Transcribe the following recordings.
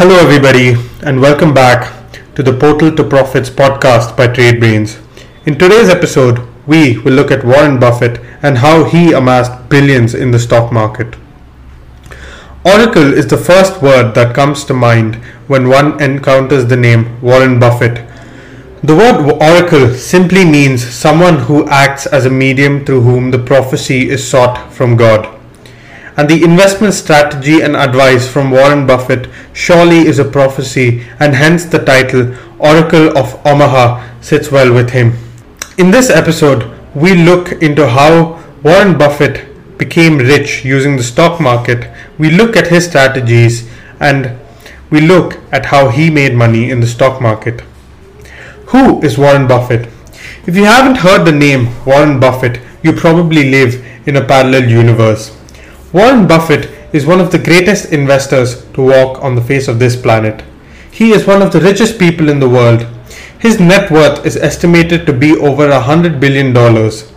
Hello, everybody, and welcome back to the Portal to Profits podcast by TradeBrains. In today's episode, we will look at Warren Buffett and how he amassed billions in the stock market. Oracle is the first word that comes to mind when one encounters the name Warren Buffett. The word oracle simply means someone who acts as a medium through whom the prophecy is sought from God and the investment strategy and advice from Warren Buffett surely is a prophecy, and hence the title Oracle of Omaha sits well with him. In this episode, we look into how Warren Buffett became rich using the stock market, we look at his strategies, and we look at how he made money in the stock market. Who is Warren Buffett? If you haven't heard the name Warren Buffett, you probably live in a parallel universe. Warren Buffett is one of the greatest investors to walk on the face of this planet. He is one of the richest people in the world. His net worth is estimated to be over a hundred billion dollars.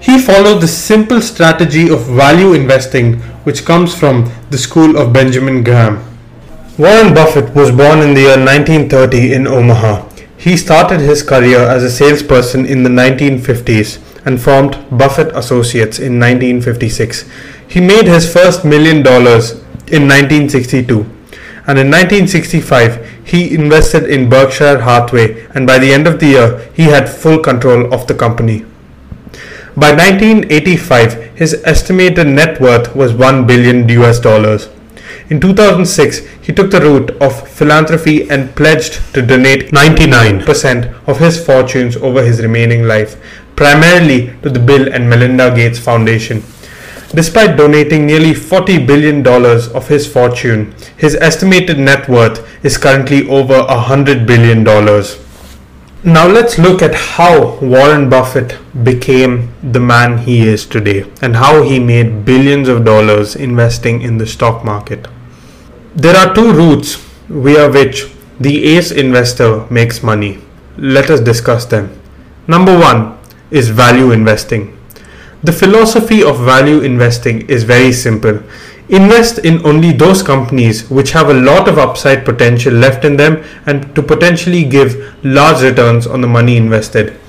He followed the simple strategy of value investing, which comes from the school of Benjamin Graham. Warren Buffett was born in the year 1930 in Omaha. He started his career as a salesperson in the 1950s and formed Buffett Associates in 1956. He made his first million dollars in 1962 and in 1965 he invested in Berkshire Hathaway and by the end of the year he had full control of the company. By 1985 his estimated net worth was 1 billion US dollars. In 2006 he took the route of philanthropy and pledged to donate 99% of his fortunes over his remaining life, primarily to the Bill and Melinda Gates Foundation. Despite donating nearly $40 billion of his fortune, his estimated net worth is currently over $100 billion. Now let's look at how Warren Buffett became the man he is today and how he made billions of dollars investing in the stock market. There are two routes via which the ace investor makes money. Let us discuss them. Number one is value investing. The philosophy of value investing is very simple. Invest in only those companies which have a lot of upside potential left in them and to potentially give large returns on the money invested.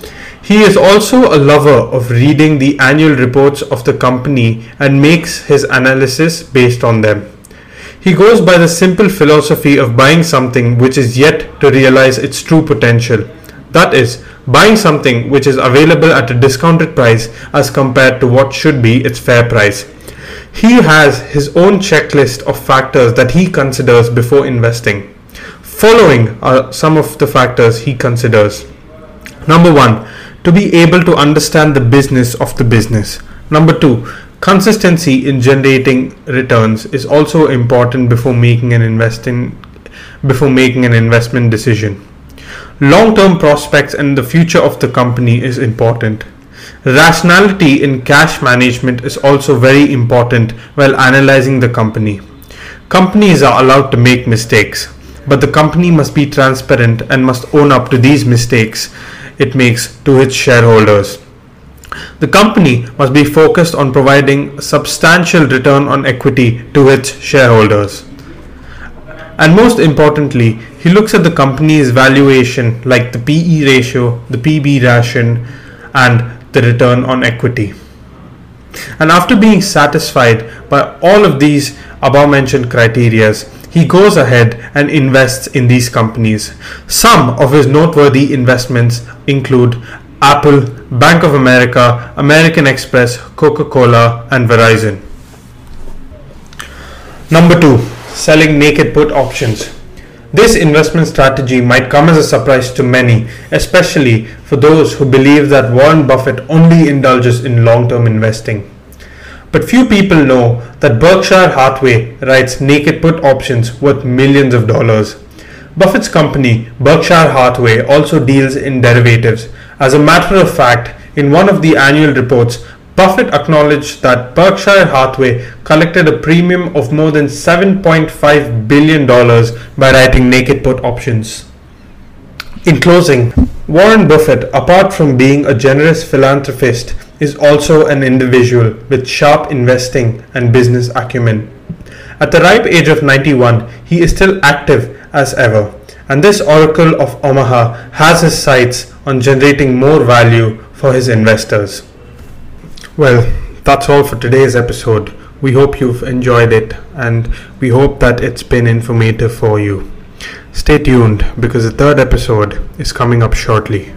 He is also a lover of reading the annual reports of the company and makes his analysis based on them. He goes by the simple philosophy of buying something which is yet to realize its true potential. That is, buying something which is available at a discounted price as compared to what should be its fair price. He has his own checklist of factors that he considers before investing. Following are some of the factors he considers. Number one, to be able to understand the business of the business. Number two, consistency in generating returns is also important before making an investing before making an investment decision. Long term prospects and the future of the company is important. Rationality in cash management is also very important while analyzing the company. Companies are allowed to make mistakes, but the company must be transparent and must own up to these mistakes it makes to its shareholders. The company must be focused on providing substantial return on equity to its shareholders. And most importantly, he looks at the company's valuation, like the PE ratio, the PB ration, and the return on equity. And after being satisfied by all of these above mentioned criteria, he goes ahead and invests in these companies. Some of his noteworthy investments include Apple, Bank of America, American Express, Coca Cola, and Verizon. Number two, selling naked put options. This investment strategy might come as a surprise to many, especially for those who believe that Warren Buffett only indulges in long term investing. But few people know that Berkshire Hathaway writes naked put options worth millions of dollars. Buffett's company, Berkshire Hathaway, also deals in derivatives. As a matter of fact, in one of the annual reports, Buffett acknowledged that Berkshire Hathaway collected a premium of more than $7.5 billion by writing naked put options. In closing, Warren Buffett, apart from being a generous philanthropist, is also an individual with sharp investing and business acumen. At the ripe age of 91, he is still active as ever. And this Oracle of Omaha has his sights on generating more value for his investors. Well, that's all for today's episode. We hope you've enjoyed it and we hope that it's been informative for you. Stay tuned because the third episode is coming up shortly.